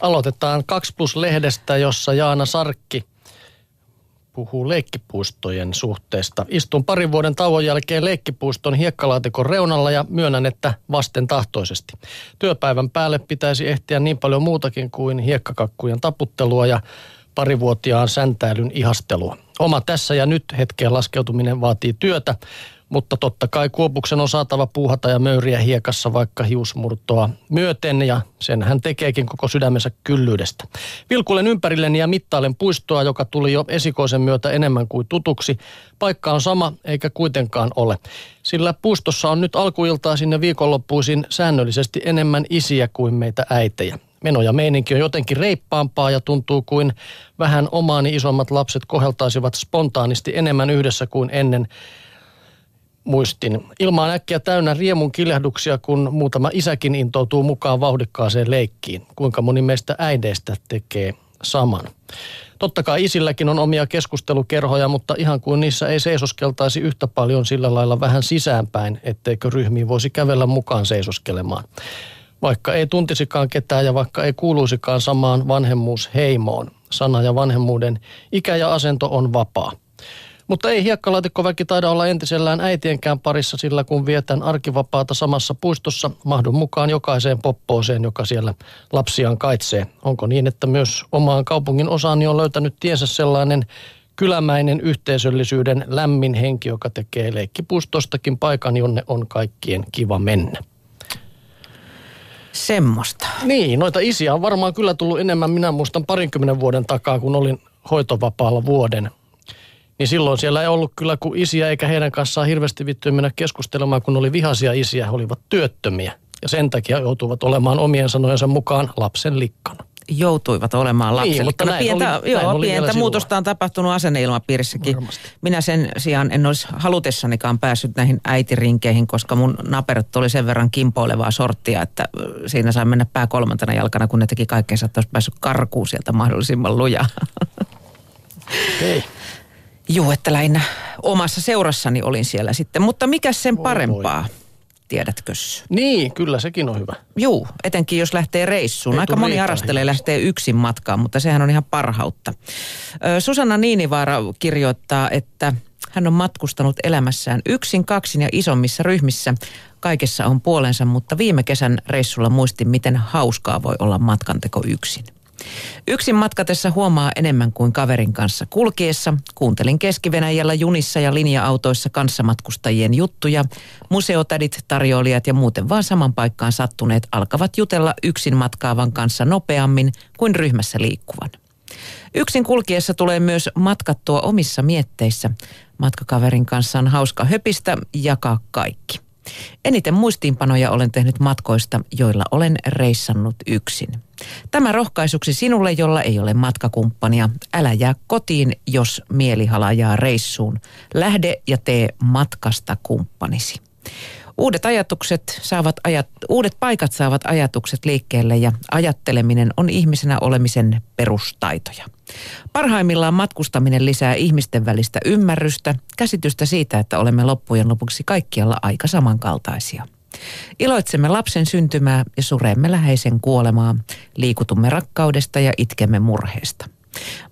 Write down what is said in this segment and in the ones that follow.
Aloitetaan 2 plus lehdestä, jossa Jaana Sarkki puhuu leikkipuistojen suhteesta. Istun parin vuoden tauon jälkeen leikkipuiston hiekkalaatikon reunalla ja myönnän, että vasten tahtoisesti. Työpäivän päälle pitäisi ehtiä niin paljon muutakin kuin hiekkakakkujen taputtelua ja parivuotiaan säntäilyn ihastelua. Oma tässä ja nyt hetkeen laskeutuminen vaatii työtä, mutta totta kai Kuopuksen on saatava puuhata ja möyriä hiekassa vaikka hiusmurtoa myöten ja sen hän tekeekin koko sydämensä kyllyydestä. Vilkulen ympärilleni ja mittailen puistoa, joka tuli jo esikoisen myötä enemmän kuin tutuksi. Paikka on sama eikä kuitenkaan ole. Sillä puistossa on nyt alkuiltaa sinne viikonloppuisin säännöllisesti enemmän isiä kuin meitä äitejä. Meno ja meininki on jotenkin reippaampaa ja tuntuu kuin vähän omaani isommat lapset koheltaisivat spontaanisti enemmän yhdessä kuin ennen muistin. Ilma on äkkiä täynnä riemun kiljahduksia, kun muutama isäkin intoutuu mukaan vauhdikkaaseen leikkiin. Kuinka moni meistä äideistä tekee saman. Totta kai isilläkin on omia keskustelukerhoja, mutta ihan kuin niissä ei seisoskeltaisi yhtä paljon sillä lailla vähän sisäänpäin, etteikö ryhmiin voisi kävellä mukaan seisoskelemaan. Vaikka ei tuntisikaan ketään ja vaikka ei kuuluisikaan samaan vanhemmuusheimoon. Sana ja vanhemmuuden ikä ja asento on vapaa. Mutta ei hiekkalaatikkoväki taida olla entisellään äitienkään parissa, sillä kun vietän arkivapaata samassa puistossa, mahdun mukaan jokaiseen poppooseen, joka siellä lapsiaan kaitsee. Onko niin, että myös omaan kaupungin osaani on löytänyt tiensä sellainen kylämäinen yhteisöllisyyden lämmin henki, joka tekee leikkipuistostakin paikan, jonne on kaikkien kiva mennä. Semmosta. Niin, noita isiä on varmaan kyllä tullut enemmän. Minä muistan parinkymmenen vuoden takaa, kun olin hoitovapaalla vuoden niin silloin siellä ei ollut kyllä kuin isiä eikä heidän kanssaan hirveästi vittyä mennä keskustelemaan, kun oli vihaisia isiä, he olivat työttömiä. Ja sen takia joutuivat olemaan omien sanojensa mukaan lapsen likkana. Joutuivat olemaan lapsen niin, mutta näin pientä, oli, joo, näin oli pientä muutosta on tapahtunut asenneilmapiirissäkin. Varmasti. Minä sen sijaan en olisi halutessanikaan päässyt näihin äitirinkeihin, koska mun naperot oli sen verran kimpoilevaa sorttia, että siinä sai mennä pää kolmantena jalkana, kun ne teki kaikkeensa, että olisi päässyt karkuun sieltä mahdollisimman lujaa. Hei. Juu, että lähinnä omassa seurassani olin siellä sitten. Mutta mikä sen parempaa? Voi. Tiedätkö? Niin, kyllä sekin on hyvä. Juu, etenkin jos lähtee reissuun. Ei Aika moni arastelee lähtee yksin matkaan, mutta sehän on ihan parhautta. Susanna Niinivaara kirjoittaa, että hän on matkustanut elämässään yksin, kaksin ja isommissa ryhmissä. Kaikessa on puolensa, mutta viime kesän reissulla muistin, miten hauskaa voi olla matkanteko yksin. Yksin matkatessa huomaa enemmän kuin kaverin kanssa kulkiessa. Kuuntelin keski junissa ja linja-autoissa kanssamatkustajien juttuja. Museotädit, tarjoilijat ja muuten vaan saman paikkaan sattuneet alkavat jutella yksin matkaavan kanssa nopeammin kuin ryhmässä liikkuvan. Yksin kulkiessa tulee myös matkattua omissa mietteissä. Matkakaverin kanssa on hauska höpistä jakaa kaikki. Eniten muistiinpanoja olen tehnyt matkoista, joilla olen reissannut yksin. Tämä rohkaisuksi sinulle, jolla ei ole matkakumppania. Älä jää kotiin, jos mieli halajaa reissuun. Lähde ja tee matkasta kumppanisi. Uudet ajatukset saavat ajat, uudet paikat saavat ajatukset liikkeelle ja ajatteleminen on ihmisenä olemisen perustaitoja. Parhaimmillaan matkustaminen lisää ihmisten välistä ymmärrystä, käsitystä siitä, että olemme loppujen lopuksi kaikkialla aika samankaltaisia. Iloitsemme lapsen syntymää ja suremme läheisen kuolemaa, liikutumme rakkaudesta ja itkemme murheesta.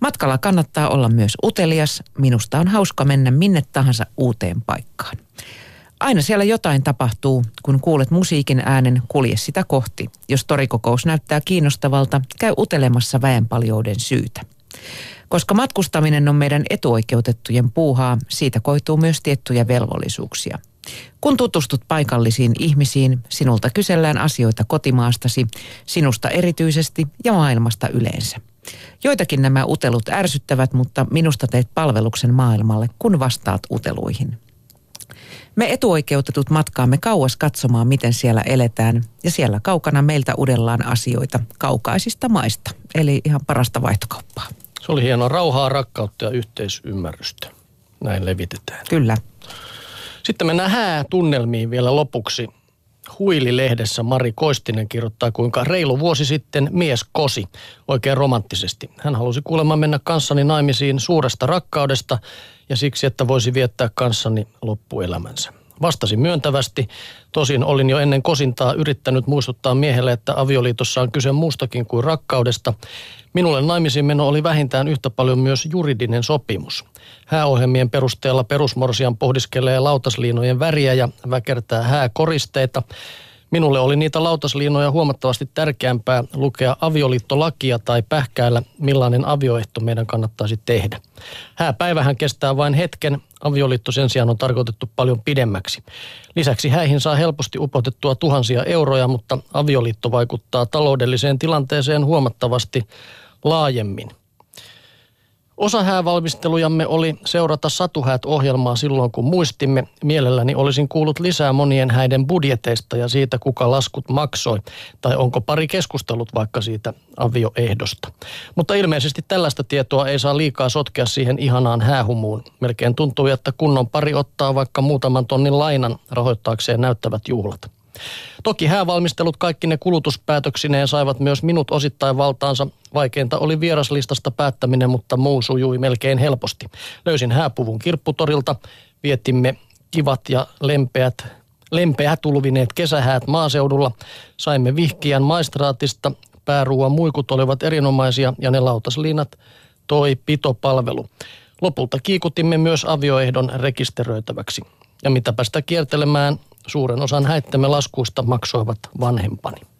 Matkalla kannattaa olla myös utelias, minusta on hauska mennä minne tahansa uuteen paikkaan. Aina siellä jotain tapahtuu, kun kuulet musiikin äänen, kulje sitä kohti. Jos torikokous näyttää kiinnostavalta, käy utelemassa väenpaljouden syytä. Koska matkustaminen on meidän etuoikeutettujen puuhaa, siitä koituu myös tiettyjä velvollisuuksia. Kun tutustut paikallisiin ihmisiin, sinulta kysellään asioita kotimaastasi, sinusta erityisesti ja maailmasta yleensä. Joitakin nämä utelut ärsyttävät, mutta minusta teet palveluksen maailmalle, kun vastaat uteluihin. Me etuoikeutetut matkaamme kauas katsomaan, miten siellä eletään, ja siellä kaukana meiltä udellaan asioita kaukaisista maista, eli ihan parasta vaihtokauppaa. Se oli hienoa. Rauhaa, rakkautta ja yhteisymmärrystä. Näin levitetään. Kyllä. Sitten mennään häätunnelmiin vielä lopuksi. Huili-lehdessä Mari Koistinen kirjoittaa, kuinka reilu vuosi sitten mies kosi oikein romanttisesti. Hän halusi kuulemma mennä kanssani naimisiin suuresta rakkaudesta ja siksi, että voisi viettää kanssani loppuelämänsä. Vastasi myöntävästi. Tosin olin jo ennen kosintaa yrittänyt muistuttaa miehelle, että avioliitossa on kyse muustakin kuin rakkaudesta. Minulle naimisiin meno oli vähintään yhtä paljon myös juridinen sopimus. Hääohjelmien perusteella perusmorsian pohdiskelee lautasliinojen väriä ja väkertää hääkoristeita. Minulle oli niitä lautasliinoja huomattavasti tärkeämpää lukea avioliittolakia tai pähkäillä, millainen avioehto meidän kannattaisi tehdä. Hääpäivähän kestää vain hetken, avioliitto sen sijaan on tarkoitettu paljon pidemmäksi. Lisäksi häihin saa helposti upotettua tuhansia euroja, mutta avioliitto vaikuttaa taloudelliseen tilanteeseen huomattavasti laajemmin. Osa häävalmistelujamme oli seurata Satuhäät-ohjelmaa silloin, kun muistimme. Mielelläni olisin kuullut lisää monien häiden budjeteista ja siitä, kuka laskut maksoi, tai onko pari keskustellut vaikka siitä avioehdosta. Mutta ilmeisesti tällaista tietoa ei saa liikaa sotkea siihen ihanaan häähumuun. Melkein tuntuu, että kunnon pari ottaa vaikka muutaman tonnin lainan rahoittaakseen näyttävät juhlat. Toki häävalmistelut kaikki ne kulutuspäätöksineen saivat myös minut osittain valtaansa. Vaikeinta oli vieraslistasta päättäminen, mutta muu sujui melkein helposti. Löysin hääpuvun kirpputorilta, vietimme kivat ja lempeät lempeät tulvineet kesähäät maaseudulla. Saimme vihkiän maistraatista, pääruuan muikut olivat erinomaisia ja ne lautasliinat toi pitopalvelu. Lopulta kiikutimme myös avioehdon rekisteröitäväksi. Ja mitäpä sitä kiertelemään, Suuren osan häittämme laskuista maksoivat vanhempani.